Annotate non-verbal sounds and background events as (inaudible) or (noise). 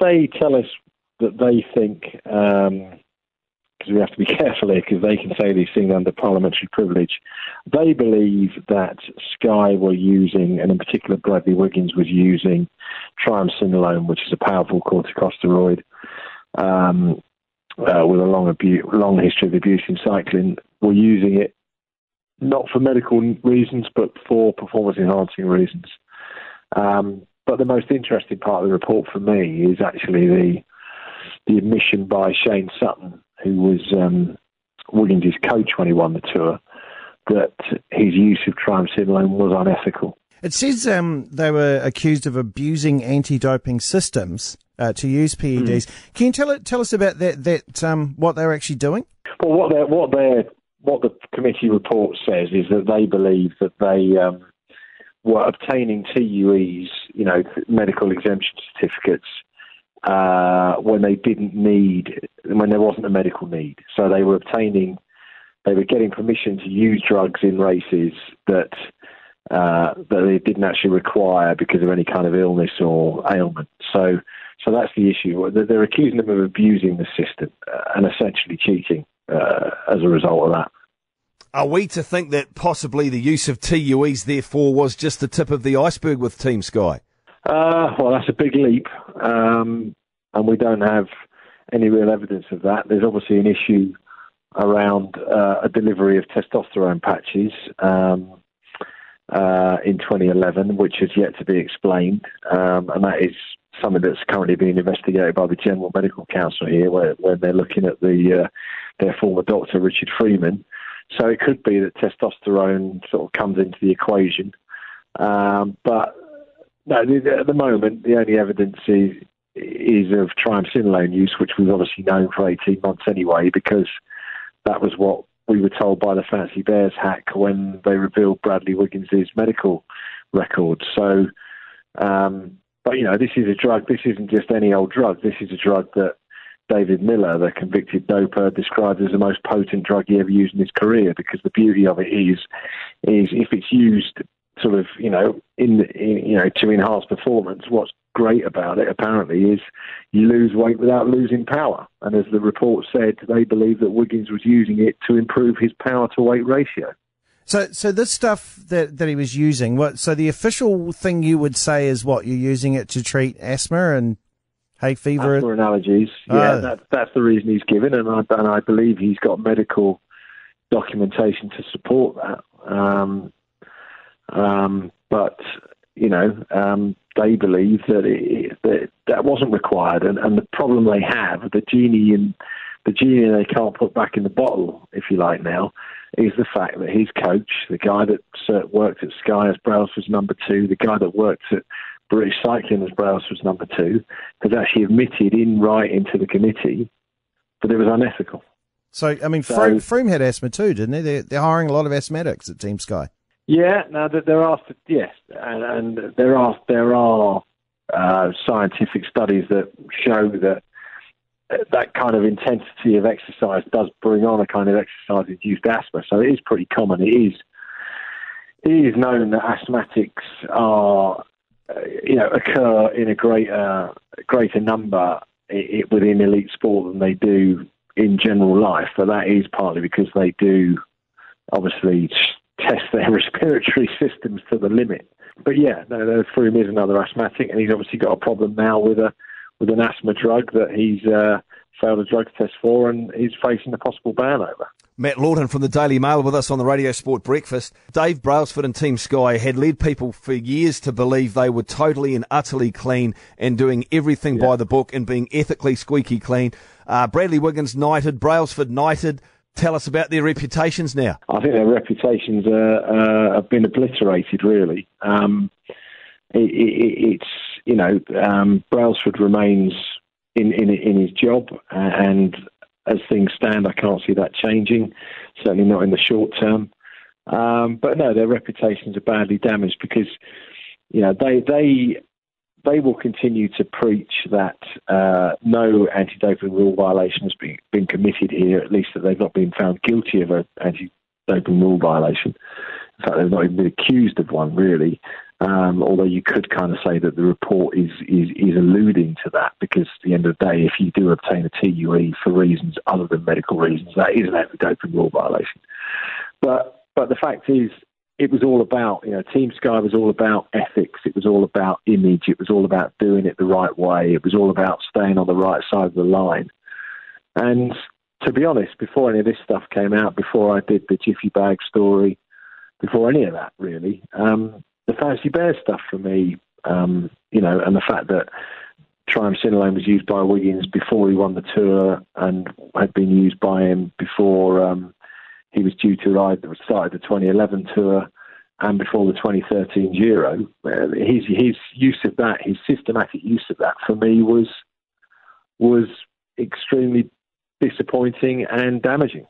they tell us that they think, because um, we have to be (laughs) careful here, because they can say these things under parliamentary privilege. They believe that Sky were using, and in particular Bradley Wiggins was using triamcinolone, which is a powerful corticosteroid. Um, uh, with a long abu- long history of abuse in cycling, were using it not for medical reasons, but for performance enhancing reasons. Um, but the most interesting part of the report for me is actually the the admission by Shane Sutton, who was um, Wiggins' coach when he won the tour, that his use of triamcinolone was unethical. It says um, they were accused of abusing anti-doping systems uh, to use PEDs. Mm. Can you tell tell us about that? That um, what they were actually doing? Well, what they what they what the committee report says is that they believe that they um, were obtaining TUEs, you know, medical exemption certificates, uh, when they didn't need, when there wasn't a medical need. So they were obtaining, they were getting permission to use drugs in races that uh, that they didn't actually require because of any kind of illness or ailment. So, so that's the issue. They're accusing them of abusing the system uh, and essentially cheating uh, as a result of that. Are we to think that possibly the use of TUEs, therefore, was just the tip of the iceberg with Team Sky? Uh, well, that's a big leap, um, and we don't have any real evidence of that. There's obviously an issue around uh, a delivery of testosterone patches um, uh, in 2011, which has yet to be explained, um, and that is something that's currently being investigated by the General Medical Council here, where, where they're looking at the uh, their former doctor Richard Freeman so it could be that testosterone sort of comes into the equation. Um, but no, at the moment, the only evidence is, is of triamcinolone use, which we've obviously known for 18 months anyway, because that was what we were told by the Fancy Bears hack when they revealed Bradley Wiggins' medical records. So, um, but you know, this is a drug. This isn't just any old drug. This is a drug that David Millar, the convicted doper, described as the most potent drug he ever used in his career because the beauty of it is, is if it's used sort of, you know, in, in you know, to enhance performance, what's great about it apparently is you lose weight without losing power. And as the report said, they believe that Wiggins was using it to improve his power to weight ratio. So, so this stuff that, that he was using, what? So the official thing you would say is what you're using it to treat asthma and hay fever. Asthma and allergies. Yeah, oh. that, that's the reason he's given, and I, and I believe he's got medical documentation to support that. Um, um, but you know, um, they believe that, it, that that wasn't required, and, and the problem they have, the genie in the genie they can't put back in the bottle, if you like, now, is the fact that his coach, the guy that worked at Sky as Brailsford's number two, the guy that worked at British Cycling as Brailsford was number two, has actually admitted in writing to the committee that it was unethical. So, I mean, so, Froome, Froome had asthma too, didn't he? They're, they're hiring a lot of asthmatics at Team Sky. Yeah, now there are yes, and, and there are there are uh, scientific studies that show that that kind of intensity of exercise does bring on a kind of exercise-induced asthma. So it is pretty common. It is it is known that asthmatics are uh, you know, occur in a greater greater number it, within elite sport than they do in general life. But that is partly because they do obviously test their (laughs) respiratory systems to the limit. But yeah, no, no, Froome is another asthmatic, and he's obviously got a problem now with a with an asthma drug that he's uh, failed a drug test for, and he's facing a possible ban over. Matt Lawton from the Daily Mail with us on the Radio Sport Breakfast. Dave Brailsford and Team Sky had led people for years to believe they were totally and utterly clean and doing everything yeah. by the book and being ethically squeaky clean. Uh, Bradley Wiggins knighted, Brailsford knighted. Tell us about their reputations now. I think their reputations uh, uh, have been obliterated, really. Um, it, it, it's, you know, um, Brailsford remains in, in, in his job and as things stand, I can't see that changing. Certainly not in the short term. Um, but no, their reputations are badly damaged because you know they they they will continue to preach that uh, no anti-doping rule violation has been, been committed here, at least that they've not been found guilty of an anti-doping rule violation. In fact, they've not even been accused of one, really. Um, although you could kind of say that the report is, is, is alluding to that because at the end of the day, if you do obtain a TUE for reasons other than medical reasons, that is an anti-doping rule violation. But but the fact is, it was all about you know Team Sky was all about ethics. It was all about image. It was all about doing it the right way. It was all about staying on the right side of the line. And to be honest, before any of this stuff came out, before I did the Jiffy Bag story, before any of that really, um, the Fancy Bear stuff for me, um, you know, and the fact that triamcinolone was used by Wiggins before he won the tour and had been used by him before um, he was due to ride the start of the 2011 tour and before the 2013 Giro. His his use of that, his systematic use of that, for me was was extremely disappointing and damaging.